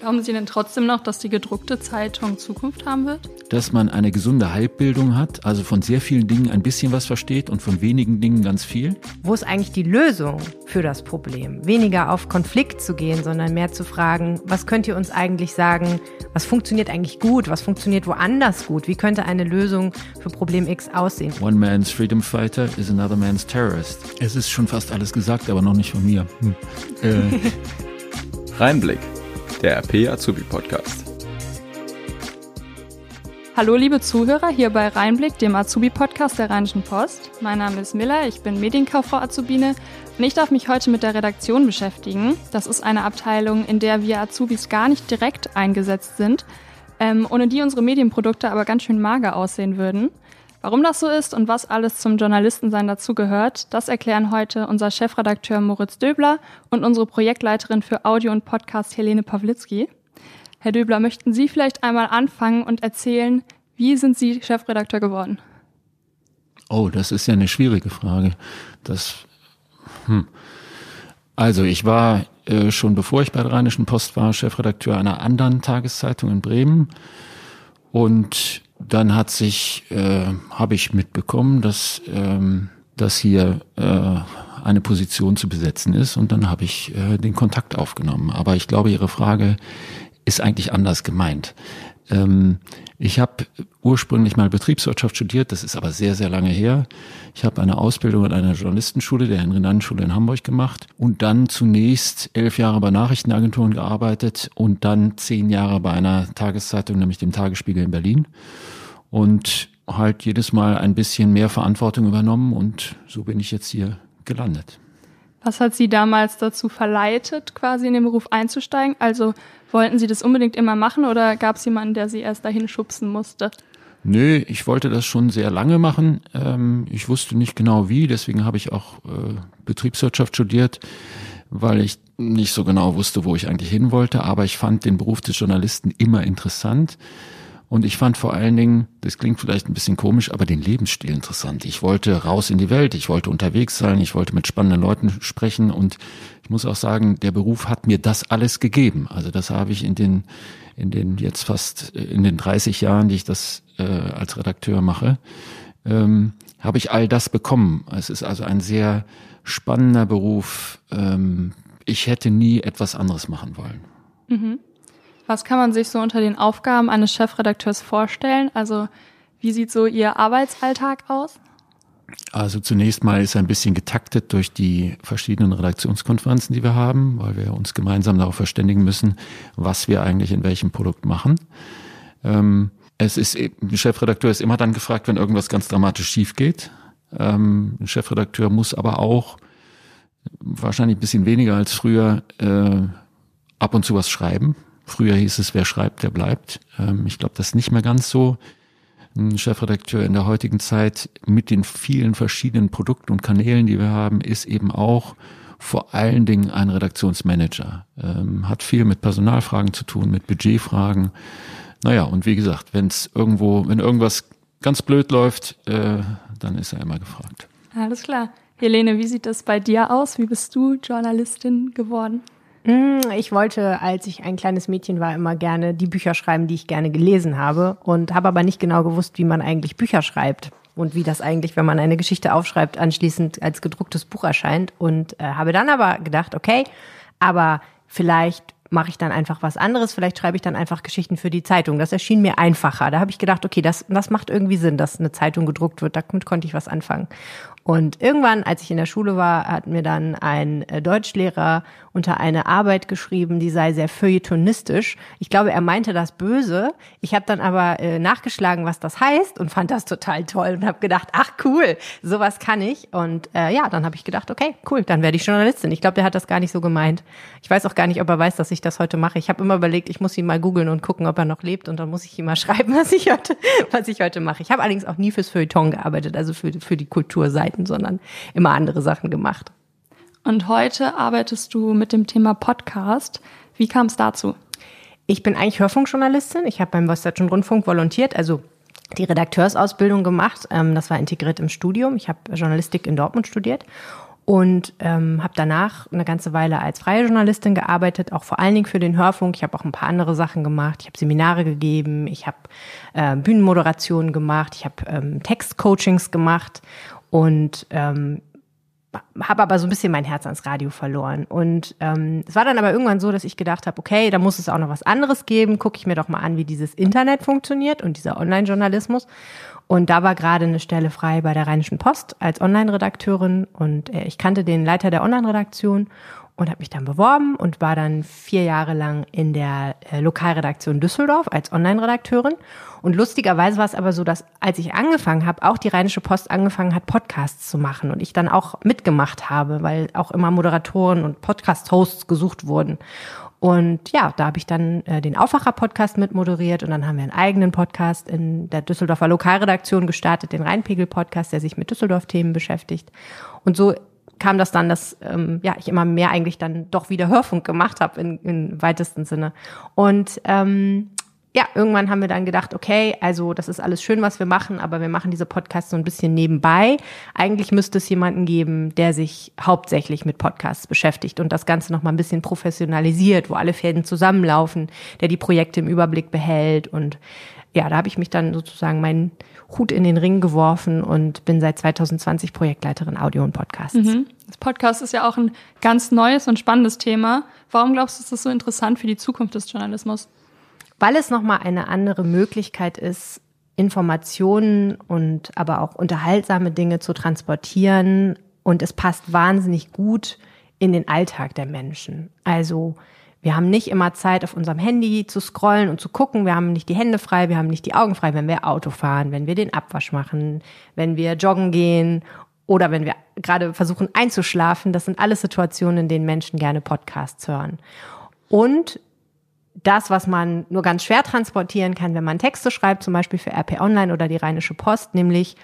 Glauben Sie denn trotzdem noch, dass die gedruckte Zeitung Zukunft haben wird? Dass man eine gesunde Halbbildung hat, also von sehr vielen Dingen ein bisschen was versteht und von wenigen Dingen ganz viel. Wo ist eigentlich die Lösung für das Problem? Weniger auf Konflikt zu gehen, sondern mehr zu fragen, was könnt ihr uns eigentlich sagen, was funktioniert eigentlich gut, was funktioniert woanders gut, wie könnte eine Lösung für Problem X aussehen? One man's freedom fighter is another man's terrorist. Es ist schon fast alles gesagt, aber noch nicht von mir. Hm. Äh. Reinblick der RP Azubi Podcast. Hallo liebe Zuhörer hier bei Reinblick, dem Azubi Podcast der Rheinischen Post. Mein Name ist Miller, ich bin Medienkauffrau Azubine und ich darf mich heute mit der Redaktion beschäftigen. Das ist eine Abteilung, in der wir Azubis gar nicht direkt eingesetzt sind, ähm, ohne die unsere Medienprodukte aber ganz schön mager aussehen würden. Warum das so ist und was alles zum Journalistensein dazugehört, das erklären heute unser Chefredakteur Moritz Döbler und unsere Projektleiterin für Audio und Podcast Helene Pawlitzki. Herr Döbler, möchten Sie vielleicht einmal anfangen und erzählen, wie sind Sie Chefredakteur geworden? Oh, das ist ja eine schwierige Frage. Das, hm. Also ich war äh, schon bevor ich bei der Rheinischen Post war, Chefredakteur einer anderen Tageszeitung in Bremen und dann hat sich, äh, habe ich mitbekommen, dass, ähm, dass hier äh, eine Position zu besetzen ist und dann habe ich äh, den Kontakt aufgenommen. Aber ich glaube, Ihre Frage ist eigentlich anders gemeint. Ähm, ich habe ursprünglich mal Betriebswirtschaft studiert, das ist aber sehr, sehr lange her. Ich habe eine Ausbildung an einer Journalistenschule, der Henry-Nannen-Schule in Hamburg gemacht und dann zunächst elf Jahre bei Nachrichtenagenturen gearbeitet und dann zehn Jahre bei einer Tageszeitung, nämlich dem Tagesspiegel in Berlin und halt jedes Mal ein bisschen mehr Verantwortung übernommen und so bin ich jetzt hier gelandet. Was hat Sie damals dazu verleitet, quasi in den Beruf einzusteigen? Also wollten Sie das unbedingt immer machen oder gab es jemanden, der Sie erst dahin schubsen musste? Nö, ich wollte das schon sehr lange machen. Ähm, ich wusste nicht genau wie, deswegen habe ich auch äh, Betriebswirtschaft studiert, weil ich nicht so genau wusste, wo ich eigentlich hin wollte. Aber ich fand den Beruf des Journalisten immer interessant. Und ich fand vor allen Dingen, das klingt vielleicht ein bisschen komisch, aber den Lebensstil interessant. Ich wollte raus in die Welt, ich wollte unterwegs sein, ich wollte mit spannenden Leuten sprechen und ich muss auch sagen, der Beruf hat mir das alles gegeben. Also das habe ich in den, in den jetzt fast äh, in den 30 Jahren, die ich das äh, als Redakteur mache, ähm, habe ich all das bekommen. Es ist also ein sehr spannender Beruf. Ähm, ich hätte nie etwas anderes machen wollen. Mhm. Was kann man sich so unter den Aufgaben eines Chefredakteurs vorstellen? Also wie sieht so Ihr Arbeitsalltag aus? Also zunächst mal ist er ein bisschen getaktet durch die verschiedenen Redaktionskonferenzen, die wir haben, weil wir uns gemeinsam darauf verständigen müssen, was wir eigentlich in welchem Produkt machen. Ähm, es ist, ein Chefredakteur ist immer dann gefragt, wenn irgendwas ganz dramatisch schief geht. Ähm, ein Chefredakteur muss aber auch wahrscheinlich ein bisschen weniger als früher äh, ab und zu was schreiben. Früher hieß es, wer schreibt, der bleibt. Ähm, ich glaube, das ist nicht mehr ganz so. Ein Chefredakteur in der heutigen Zeit mit den vielen verschiedenen Produkten und Kanälen, die wir haben, ist eben auch vor allen Dingen ein Redaktionsmanager. Ähm, hat viel mit Personalfragen zu tun, mit Budgetfragen. Naja, und wie gesagt, wenn es irgendwo, wenn irgendwas ganz blöd läuft, äh, dann ist er immer gefragt. Alles klar. Helene, wie sieht das bei dir aus? Wie bist du Journalistin geworden? Hm, ich wollte, als ich ein kleines Mädchen war, immer gerne die Bücher schreiben, die ich gerne gelesen habe und habe aber nicht genau gewusst, wie man eigentlich Bücher schreibt und wie das eigentlich, wenn man eine Geschichte aufschreibt, anschließend als gedrucktes Buch erscheint und äh, habe dann aber gedacht, okay, aber vielleicht mache ich dann einfach was anderes, vielleicht schreibe ich dann einfach Geschichten für die Zeitung. Das erschien mir einfacher. Da habe ich gedacht, okay, das, das macht irgendwie Sinn, dass eine Zeitung gedruckt wird. Damit konnte ich was anfangen. Und irgendwann, als ich in der Schule war, hat mir dann ein äh, Deutschlehrer unter eine Arbeit geschrieben, die sei sehr feuilletonistisch. Ich glaube, er meinte das böse. Ich habe dann aber äh, nachgeschlagen, was das heißt und fand das total toll und habe gedacht, ach cool, sowas kann ich. Und äh, ja, dann habe ich gedacht, okay, cool, dann werde ich Journalistin. Ich glaube, der hat das gar nicht so gemeint. Ich weiß auch gar nicht, ob er weiß, dass ich das heute mache. Ich habe immer überlegt, ich muss ihn mal googeln und gucken, ob er noch lebt und dann muss ich ihm mal schreiben, was ich heute, was ich heute mache. Ich habe allerdings auch nie fürs Feuilleton gearbeitet, also für, für die Kulturseite arbeiten, sondern immer andere Sachen gemacht. Und heute arbeitest du mit dem Thema Podcast. Wie kam es dazu? Ich bin eigentlich Hörfunkjournalistin. Ich habe beim Westdeutschen Rundfunk volontiert, also die Redakteursausbildung gemacht. Ähm, das war integriert im Studium. Ich habe Journalistik in Dortmund studiert. und ähm, habe danach eine ganze Weile als freie Journalistin gearbeitet, auch vor allen Dingen für den Hörfunk. Ich habe auch ein paar andere Sachen gemacht. Ich habe Seminare gegeben, ich habe äh, Bühnenmoderationen gemacht, ich habe ähm, Textcoachings gemacht und ähm, habe aber so ein bisschen mein Herz ans Radio verloren. Und ähm, es war dann aber irgendwann so, dass ich gedacht habe, okay, da muss es auch noch was anderes geben. Gucke ich mir doch mal an, wie dieses Internet funktioniert und dieser Online-Journalismus. Und da war gerade eine Stelle frei bei der Rheinischen Post als Online-Redakteurin und äh, ich kannte den Leiter der Online-Redaktion und habe mich dann beworben und war dann vier Jahre lang in der äh, Lokalredaktion Düsseldorf als Online-Redakteurin. Und lustigerweise war es aber so, dass als ich angefangen habe, auch die Rheinische Post angefangen hat, Podcasts zu machen und ich dann auch mitgemacht habe, weil auch immer Moderatoren und Podcast-Hosts gesucht wurden. Und ja, da habe ich dann äh, den Aufwacher-Podcast mitmoderiert und dann haben wir einen eigenen Podcast in der Düsseldorfer Lokalredaktion gestartet, den Rheinpegel-Podcast, der sich mit Düsseldorf-Themen beschäftigt. Und so kam das dann, dass ähm, ja ich immer mehr eigentlich dann doch wieder Hörfunk gemacht habe in, in weitesten Sinne. Und ähm, ja, irgendwann haben wir dann gedacht, okay, also das ist alles schön, was wir machen, aber wir machen diese Podcasts so ein bisschen nebenbei. Eigentlich müsste es jemanden geben, der sich hauptsächlich mit Podcasts beschäftigt und das Ganze noch mal ein bisschen professionalisiert, wo alle Fäden zusammenlaufen, der die Projekte im Überblick behält und ja, da habe ich mich dann sozusagen meinen Hut in den Ring geworfen und bin seit 2020 Projektleiterin Audio und Podcasts. Mhm. Das Podcast ist ja auch ein ganz neues und spannendes Thema. Warum glaubst du, ist das so interessant für die Zukunft des Journalismus? weil es nochmal eine andere Möglichkeit ist, Informationen und aber auch unterhaltsame Dinge zu transportieren. Und es passt wahnsinnig gut in den Alltag der Menschen. Also wir haben nicht immer Zeit, auf unserem Handy zu scrollen und zu gucken. Wir haben nicht die Hände frei, wir haben nicht die Augen frei, wenn wir Auto fahren, wenn wir den Abwasch machen, wenn wir joggen gehen oder wenn wir gerade versuchen einzuschlafen. Das sind alles Situationen, in denen Menschen gerne Podcasts hören. Und das, was man nur ganz schwer transportieren kann, wenn man Texte schreibt, zum Beispiel für RP Online oder die Rheinische Post, nämlich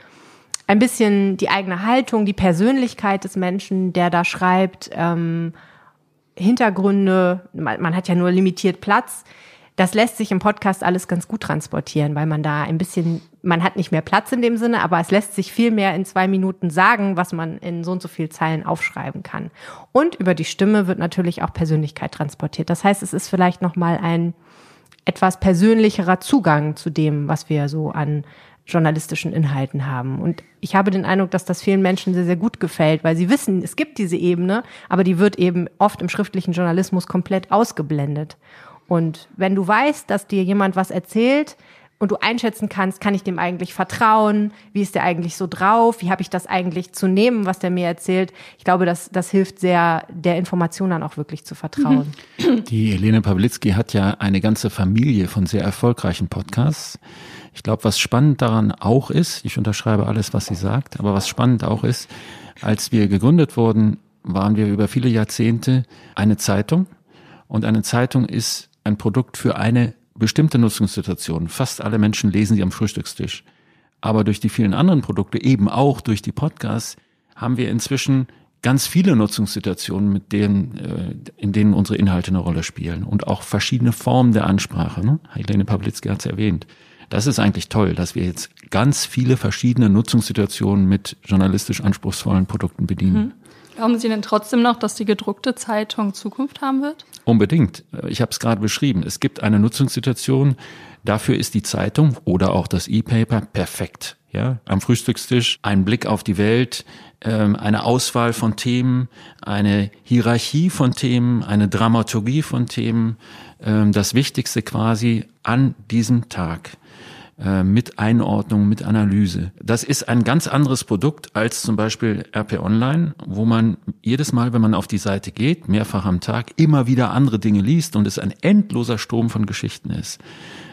ein bisschen die eigene Haltung, die Persönlichkeit des Menschen, der da schreibt, ähm, Hintergründe, man, man hat ja nur limitiert Platz. Das lässt sich im Podcast alles ganz gut transportieren, weil man da ein bisschen, man hat nicht mehr Platz in dem Sinne, aber es lässt sich viel mehr in zwei Minuten sagen, was man in so und so viel Zeilen aufschreiben kann. Und über die Stimme wird natürlich auch Persönlichkeit transportiert. Das heißt, es ist vielleicht nochmal ein etwas persönlicherer Zugang zu dem, was wir so an journalistischen Inhalten haben. Und ich habe den Eindruck, dass das vielen Menschen sehr, sehr gut gefällt, weil sie wissen, es gibt diese Ebene, aber die wird eben oft im schriftlichen Journalismus komplett ausgeblendet. Und wenn du weißt, dass dir jemand was erzählt und du einschätzen kannst, kann ich dem eigentlich vertrauen? Wie ist der eigentlich so drauf? Wie habe ich das eigentlich zu nehmen, was der mir erzählt? Ich glaube, das, das hilft sehr, der Information dann auch wirklich zu vertrauen. Die Helene Pawlitzki hat ja eine ganze Familie von sehr erfolgreichen Podcasts. Ich glaube, was spannend daran auch ist, ich unterschreibe alles, was sie sagt, aber was spannend auch ist, als wir gegründet wurden, waren wir über viele Jahrzehnte eine Zeitung. Und eine Zeitung ist ein Produkt für eine bestimmte Nutzungssituation. Fast alle Menschen lesen sie am Frühstückstisch. Aber durch die vielen anderen Produkte, eben auch durch die Podcasts, haben wir inzwischen ganz viele Nutzungssituationen, mit denen, äh, in denen unsere Inhalte eine Rolle spielen und auch verschiedene Formen der Ansprache. Ne? Helene Pawlitzki hat es erwähnt. Das ist eigentlich toll, dass wir jetzt ganz viele verschiedene Nutzungssituationen mit journalistisch anspruchsvollen Produkten bedienen. Mhm. Glauben Sie denn trotzdem noch, dass die gedruckte Zeitung Zukunft haben wird? Unbedingt. Ich habe es gerade beschrieben. Es gibt eine Nutzungssituation. Dafür ist die Zeitung oder auch das E-Paper perfekt. Ja, am Frühstückstisch ein Blick auf die Welt, ähm, eine Auswahl von Themen, eine Hierarchie von Themen, eine Dramaturgie von Themen. Ähm, das Wichtigste quasi an diesem Tag. Äh, mit Einordnung, mit Analyse. Das ist ein ganz anderes Produkt als zum Beispiel RP Online, wo man jedes Mal, wenn man auf die Seite geht, mehrfach am Tag, immer wieder andere Dinge liest und es ein endloser Strom von Geschichten ist.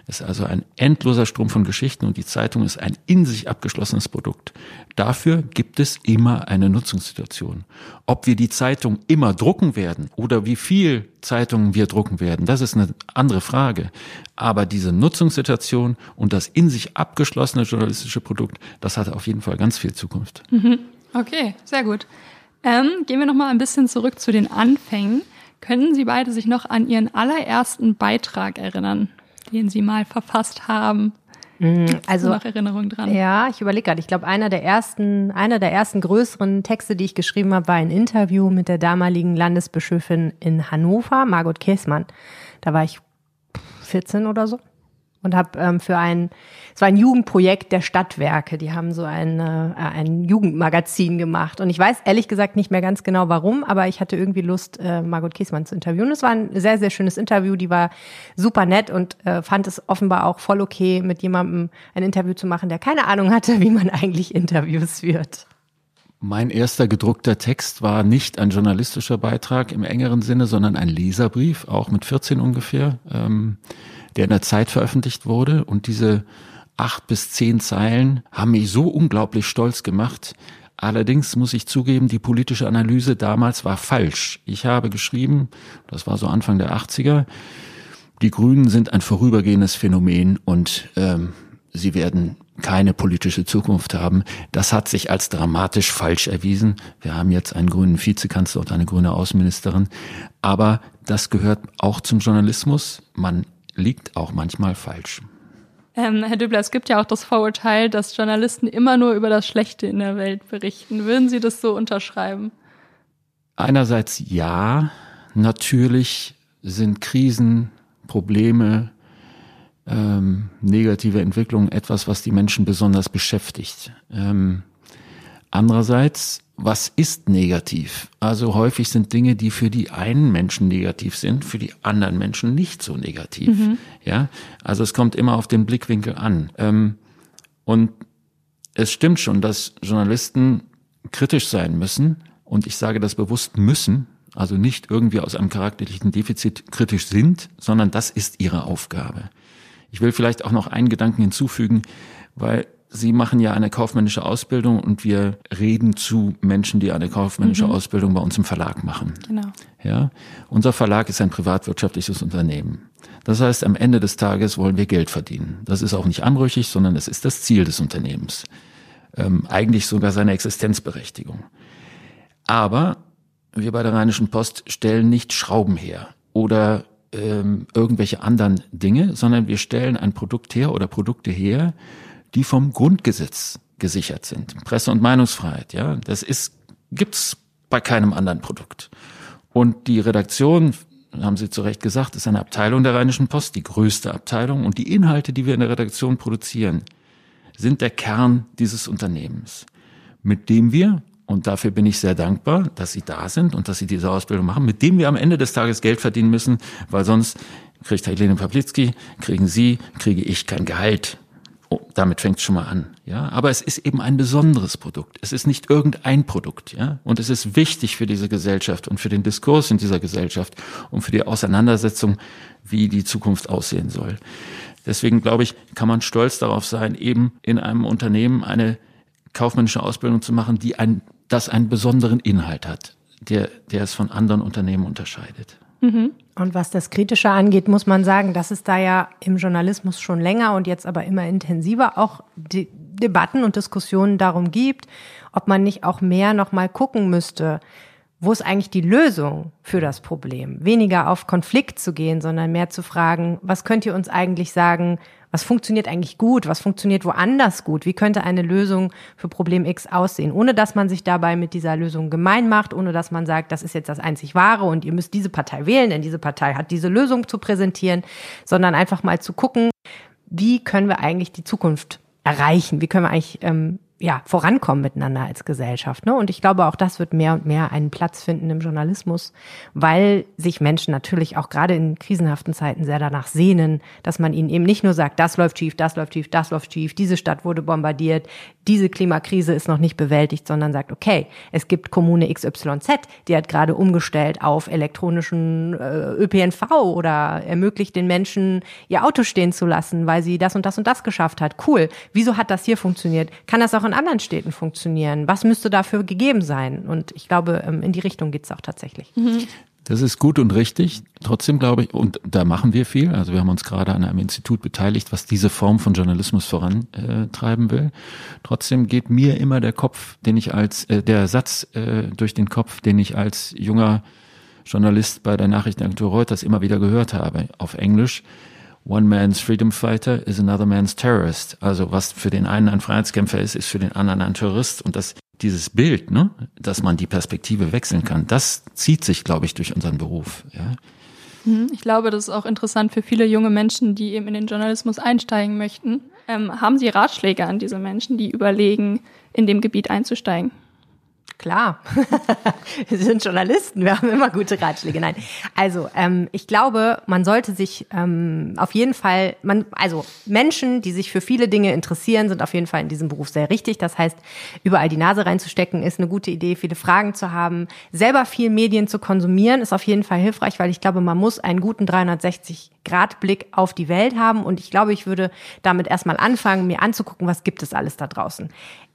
Es ist also ein endloser Strom von Geschichten und die Zeitung ist ein in sich abgeschlossenes Produkt. Dafür gibt es immer eine Nutzungssituation. Ob wir die Zeitung immer drucken werden oder wie viel Zeitungen wir drucken werden, das ist eine andere Frage. Aber diese Nutzungssituation und das in sich abgeschlossene journalistische Produkt, das hat auf jeden Fall ganz viel Zukunft. Mhm. Okay, sehr gut. Ähm, gehen wir noch mal ein bisschen zurück zu den Anfängen. Können Sie beide sich noch an Ihren allerersten Beitrag erinnern? Den Sie mal verfasst haben? Also nach Erinnerung dran. Ja, ich überlege gerade. Ich glaube, einer der ersten, einer der ersten größeren Texte, die ich geschrieben habe, war ein Interview mit der damaligen Landesbischöfin in Hannover, Margot Käßmann. Da war ich 14 oder so und habe ähm, für ein, es war ein Jugendprojekt der Stadtwerke. Die haben so ein, äh, ein Jugendmagazin gemacht. Und ich weiß ehrlich gesagt nicht mehr ganz genau warum, aber ich hatte irgendwie Lust, äh, Margot Kiesmann zu interviewen. Es war ein sehr, sehr schönes Interview. Die war super nett und äh, fand es offenbar auch voll okay, mit jemandem ein Interview zu machen, der keine Ahnung hatte, wie man eigentlich Interviews führt. Mein erster gedruckter Text war nicht ein journalistischer Beitrag im engeren Sinne, sondern ein Leserbrief, auch mit 14 ungefähr. Ähm der in der Zeit veröffentlicht wurde. Und diese acht bis zehn Zeilen haben mich so unglaublich stolz gemacht. Allerdings muss ich zugeben, die politische Analyse damals war falsch. Ich habe geschrieben, das war so Anfang der 80er, die Grünen sind ein vorübergehendes Phänomen und ähm, sie werden keine politische Zukunft haben. Das hat sich als dramatisch falsch erwiesen. Wir haben jetzt einen grünen Vizekanzler und eine grüne Außenministerin. Aber das gehört auch zum Journalismus. Man liegt auch manchmal falsch. Ähm, Herr Dübler, es gibt ja auch das Vorurteil, dass Journalisten immer nur über das Schlechte in der Welt berichten. Würden Sie das so unterschreiben? Einerseits ja, natürlich sind Krisen, Probleme, ähm, negative Entwicklungen etwas, was die Menschen besonders beschäftigt. Ähm, andererseits was ist negativ? Also häufig sind Dinge, die für die einen Menschen negativ sind, für die anderen Menschen nicht so negativ. Mhm. Ja, also es kommt immer auf den Blickwinkel an. Ähm, und es stimmt schon, dass Journalisten kritisch sein müssen. Und ich sage das bewusst müssen, also nicht irgendwie aus einem charakterlichen Defizit kritisch sind, sondern das ist ihre Aufgabe. Ich will vielleicht auch noch einen Gedanken hinzufügen, weil Sie machen ja eine kaufmännische Ausbildung und wir reden zu Menschen, die eine kaufmännische mhm. Ausbildung bei uns im Verlag machen. Genau. Ja, unser Verlag ist ein privatwirtschaftliches Unternehmen. Das heißt, am Ende des Tages wollen wir Geld verdienen. Das ist auch nicht anrüchig, sondern es ist das Ziel des Unternehmens. Ähm, eigentlich sogar seine Existenzberechtigung. Aber wir bei der Rheinischen Post stellen nicht Schrauben her oder ähm, irgendwelche anderen Dinge, sondern wir stellen ein Produkt her oder Produkte her, die vom Grundgesetz gesichert sind. Presse- und Meinungsfreiheit, ja, das ist, gibt's bei keinem anderen Produkt. Und die Redaktion, haben Sie zu Recht gesagt, ist eine Abteilung der Rheinischen Post, die größte Abteilung. Und die Inhalte, die wir in der Redaktion produzieren, sind der Kern dieses Unternehmens, mit dem wir, und dafür bin ich sehr dankbar, dass Sie da sind und dass Sie diese Ausbildung machen, mit dem wir am Ende des Tages Geld verdienen müssen, weil sonst kriegt Helene Paplitzki, kriegen Sie, kriege ich kein Gehalt. Oh, damit fängt es schon mal an, ja. Aber es ist eben ein besonderes Produkt. Es ist nicht irgendein Produkt, ja. Und es ist wichtig für diese Gesellschaft und für den Diskurs in dieser Gesellschaft und für die Auseinandersetzung, wie die Zukunft aussehen soll. Deswegen glaube ich, kann man stolz darauf sein, eben in einem Unternehmen eine kaufmännische Ausbildung zu machen, die ein, das einen besonderen Inhalt hat, der, der es von anderen Unternehmen unterscheidet. Mhm. Und was das Kritische angeht, muss man sagen, dass es da ja im Journalismus schon länger und jetzt aber immer intensiver auch De Debatten und Diskussionen darum gibt, ob man nicht auch mehr nochmal gucken müsste, wo ist eigentlich die Lösung für das Problem? Weniger auf Konflikt zu gehen, sondern mehr zu fragen, was könnt ihr uns eigentlich sagen, was funktioniert eigentlich gut, was funktioniert woanders gut, wie könnte eine Lösung für Problem X aussehen, ohne dass man sich dabei mit dieser Lösung gemein macht, ohne dass man sagt, das ist jetzt das einzig wahre und ihr müsst diese Partei wählen, denn diese Partei hat diese Lösung zu präsentieren, sondern einfach mal zu gucken, wie können wir eigentlich die Zukunft erreichen, wie können wir eigentlich ähm, ja, vorankommen miteinander als Gesellschaft. Ne? Und ich glaube, auch das wird mehr und mehr einen Platz finden im Journalismus, weil sich Menschen natürlich auch gerade in krisenhaften Zeiten sehr danach sehnen, dass man ihnen eben nicht nur sagt, das läuft schief, das läuft schief, das läuft schief, diese Stadt wurde bombardiert, diese Klimakrise ist noch nicht bewältigt, sondern sagt, okay, es gibt Kommune XYZ, die hat gerade umgestellt auf elektronischen äh, ÖPNV oder ermöglicht den Menschen, ihr Auto stehen zu lassen, weil sie das und das und das geschafft hat. Cool. Wieso hat das hier funktioniert? Kann das auch in anderen Städten funktionieren? Was müsste dafür gegeben sein? Und ich glaube, ähm, in die Richtung geht es auch tatsächlich. Mhm. Das ist gut und richtig. Trotzdem glaube ich, und da machen wir viel. Also wir haben uns gerade an einem Institut beteiligt, was diese Form von Journalismus vorantreiben will. Trotzdem geht mir immer der Kopf, den ich als, äh, der Satz äh, durch den Kopf, den ich als junger Journalist bei der Nachrichtenagentur Reuters immer wieder gehört habe, auf Englisch. One man's freedom fighter is another man's terrorist. Also was für den einen ein Freiheitskämpfer ist, ist für den anderen ein Terrorist. Und das, dieses Bild, ne, dass man die Perspektive wechseln kann, das zieht sich, glaube ich, durch unseren Beruf. Ja. Mhm. Ich glaube, das ist auch interessant für viele junge Menschen, die eben in den Journalismus einsteigen möchten. Ähm, haben Sie Ratschläge an diese Menschen, die überlegen, in dem Gebiet einzusteigen? Klar, wir sind Journalisten, wir haben immer gute Ratschläge. Nein, also ähm, ich glaube, man sollte sich ähm, auf jeden Fall, man, also Menschen, die sich für viele Dinge interessieren, sind auf jeden Fall in diesem Beruf sehr richtig. Das heißt, überall die Nase reinzustecken ist eine gute Idee, viele Fragen zu haben, selber viel Medien zu konsumieren ist auf jeden Fall hilfreich, weil ich glaube, man muss einen guten 360 Grad Blick auf die Welt haben und ich glaube, ich würde damit erstmal anfangen, mir anzugucken, was gibt es alles da draußen.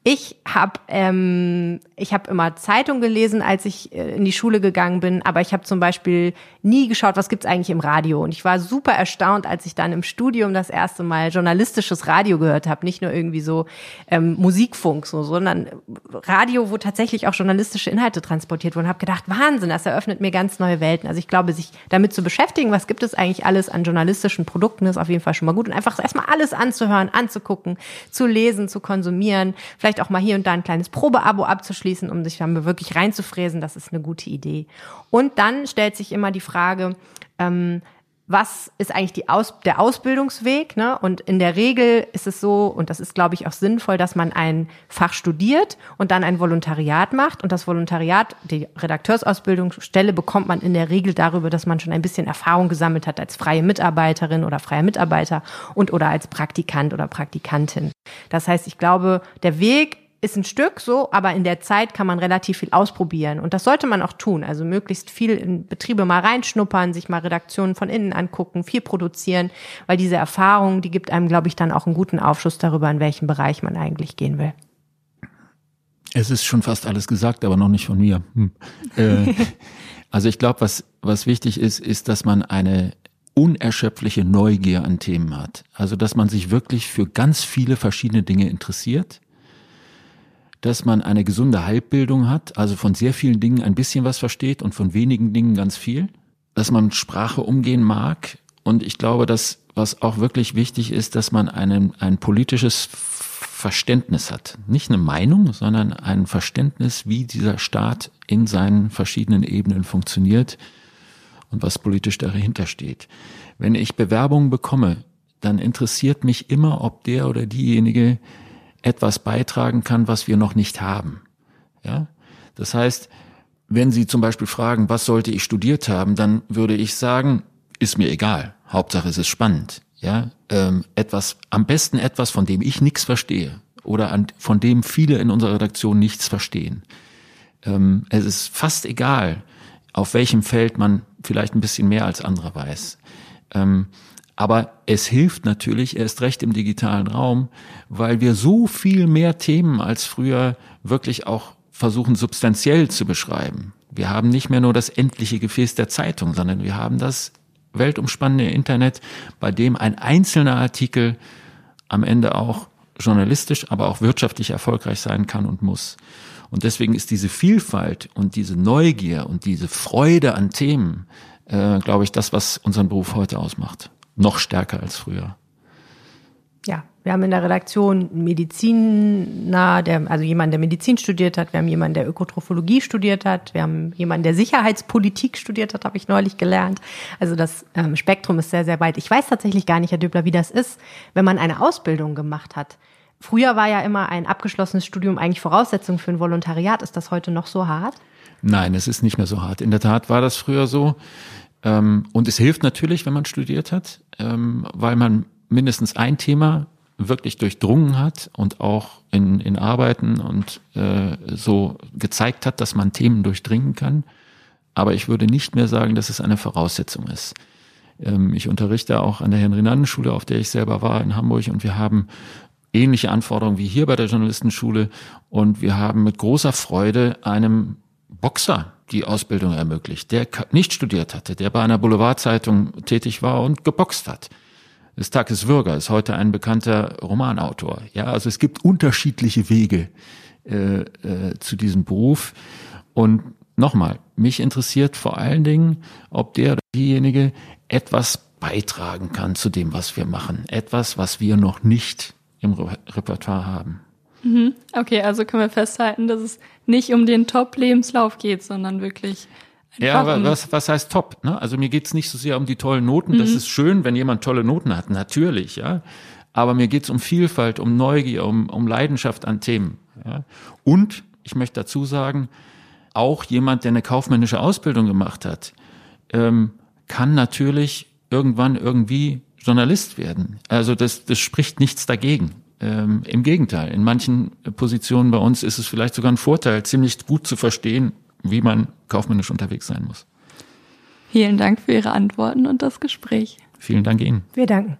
Ich habe ähm, ich habe immer Zeitung gelesen, als ich äh, in die Schule gegangen bin, aber ich habe zum Beispiel nie geschaut, was gibt's eigentlich im Radio. Und ich war super erstaunt, als ich dann im Studium das erste Mal journalistisches Radio gehört habe, nicht nur irgendwie so ähm, Musikfunk, so, sondern Radio, wo tatsächlich auch journalistische Inhalte transportiert wurden. Habe gedacht, Wahnsinn, das eröffnet mir ganz neue Welten. Also ich glaube, sich damit zu beschäftigen, was gibt es eigentlich alles an journalistischen Produkten, ist auf jeden Fall schon mal gut und einfach erstmal alles anzuhören, anzugucken, zu lesen, zu konsumieren, vielleicht vielleicht auch mal hier und da ein kleines Probeabo abzuschließen, um sich dann wirklich reinzufräsen, das ist eine gute Idee. Und dann stellt sich immer die Frage, ähm, was ist eigentlich die Aus der Ausbildungsweg? Ne? Und in der Regel ist es so, und das ist, glaube ich, auch sinnvoll, dass man ein Fach studiert und dann ein Volontariat macht. Und das Volontariat, die Redakteursausbildungsstelle bekommt man in der Regel darüber, dass man schon ein bisschen Erfahrung gesammelt hat als freie Mitarbeiterin oder freier Mitarbeiter und oder als Praktikant oder Praktikantin. Das heißt, ich glaube, der Weg ist ein Stück so, aber in der Zeit kann man relativ viel ausprobieren. Und das sollte man auch tun. Also möglichst viel in Betriebe mal reinschnuppern, sich mal Redaktionen von innen angucken, viel produzieren, weil diese Erfahrung, die gibt einem, glaube ich, dann auch einen guten Aufschluss darüber, in welchem Bereich man eigentlich gehen will. Es ist schon fast alles gesagt, aber noch nicht von mir. Hm. Äh, also ich glaube, was, was wichtig ist, ist, dass man eine unerschöpfliche Neugier an Themen hat. Also dass man sich wirklich für ganz viele verschiedene Dinge interessiert dass man eine gesunde Halbbildung hat, also von sehr vielen Dingen ein bisschen was versteht und von wenigen Dingen ganz viel, dass man Sprache umgehen mag. Und ich glaube, dass was auch wirklich wichtig ist, dass man einen, ein politisches Verständnis hat. Nicht eine Meinung, sondern ein Verständnis, wie dieser Staat in seinen verschiedenen Ebenen funktioniert und was politisch dahinter steht. Wenn ich Bewerbungen bekomme, dann interessiert mich immer, ob der oder diejenige etwas beitragen kann, was wir noch nicht haben. Ja? Das heißt, wenn Sie zum Beispiel fragen, was sollte ich studiert haben, dann würde ich sagen, ist mir egal. Hauptsache es ist spannend. Ja, ähm, etwas, am besten etwas, von dem ich nichts verstehe oder an, von dem viele in unserer Redaktion nichts verstehen. Ähm, es ist fast egal, auf welchem Feld man vielleicht ein bisschen mehr als andere weiß. Ähm, aber es hilft natürlich erst recht im digitalen Raum, weil wir so viel mehr Themen als früher wirklich auch versuchen substanziell zu beschreiben. Wir haben nicht mehr nur das endliche Gefäß der Zeitung, sondern wir haben das weltumspannende Internet, bei dem ein einzelner Artikel am Ende auch journalistisch, aber auch wirtschaftlich erfolgreich sein kann und muss. Und deswegen ist diese Vielfalt und diese Neugier und diese Freude an Themen, äh, glaube ich, das, was unseren Beruf heute ausmacht noch stärker als früher. Ja, wir haben in der Redaktion Mediziner, der, also jemanden, der Medizin studiert hat, wir haben jemanden, der Ökotrophologie studiert hat, wir haben jemanden, der Sicherheitspolitik studiert hat, habe ich neulich gelernt. Also das ähm, Spektrum ist sehr, sehr weit. Ich weiß tatsächlich gar nicht, Herr Döbler, wie das ist, wenn man eine Ausbildung gemacht hat. Früher war ja immer ein abgeschlossenes Studium eigentlich Voraussetzung für ein Volontariat. Ist das heute noch so hart? Nein, es ist nicht mehr so hart. In der Tat war das früher so. Ähm, und es hilft natürlich, wenn man studiert hat, ähm, weil man mindestens ein Thema wirklich durchdrungen hat und auch in, in Arbeiten und äh, so gezeigt hat, dass man Themen durchdringen kann. Aber ich würde nicht mehr sagen, dass es eine Voraussetzung ist. Ähm, ich unterrichte auch an der Henry-Nannen-Schule, auf der ich selber war in Hamburg und wir haben ähnliche Anforderungen wie hier bei der Journalistenschule und wir haben mit großer Freude einem Boxer die Ausbildung ermöglicht, der nicht studiert hatte, der bei einer Boulevardzeitung tätig war und geboxt hat. Das Takis Würger ist heute ein bekannter Romanautor. Ja, also es gibt unterschiedliche Wege äh, äh, zu diesem Beruf. Und nochmal, mich interessiert vor allen Dingen, ob der oder diejenige etwas beitragen kann zu dem, was wir machen. Etwas, was wir noch nicht im Re Repertoire haben. Mhm. Okay, also können wir festhalten, dass es nicht um den Top-Lebenslauf geht, sondern wirklich. Ja, aber was, was heißt top? Ne? Also mir geht's nicht so sehr um die tollen Noten. Mhm. Das ist schön, wenn jemand tolle Noten hat, natürlich, ja. Aber mir geht's um Vielfalt, um Neugier, um, um Leidenschaft an Themen. Ja? Und ich möchte dazu sagen, auch jemand, der eine kaufmännische Ausbildung gemacht hat, ähm, kann natürlich irgendwann irgendwie Journalist werden. Also das, das spricht nichts dagegen. Ähm, Im Gegenteil, in manchen Positionen bei uns ist es vielleicht sogar ein Vorteil, ziemlich gut zu verstehen, wie man kaufmännisch unterwegs sein muss. Vielen Dank für Ihre Antworten und das Gespräch. Vielen Dank Ihnen. Wir danken.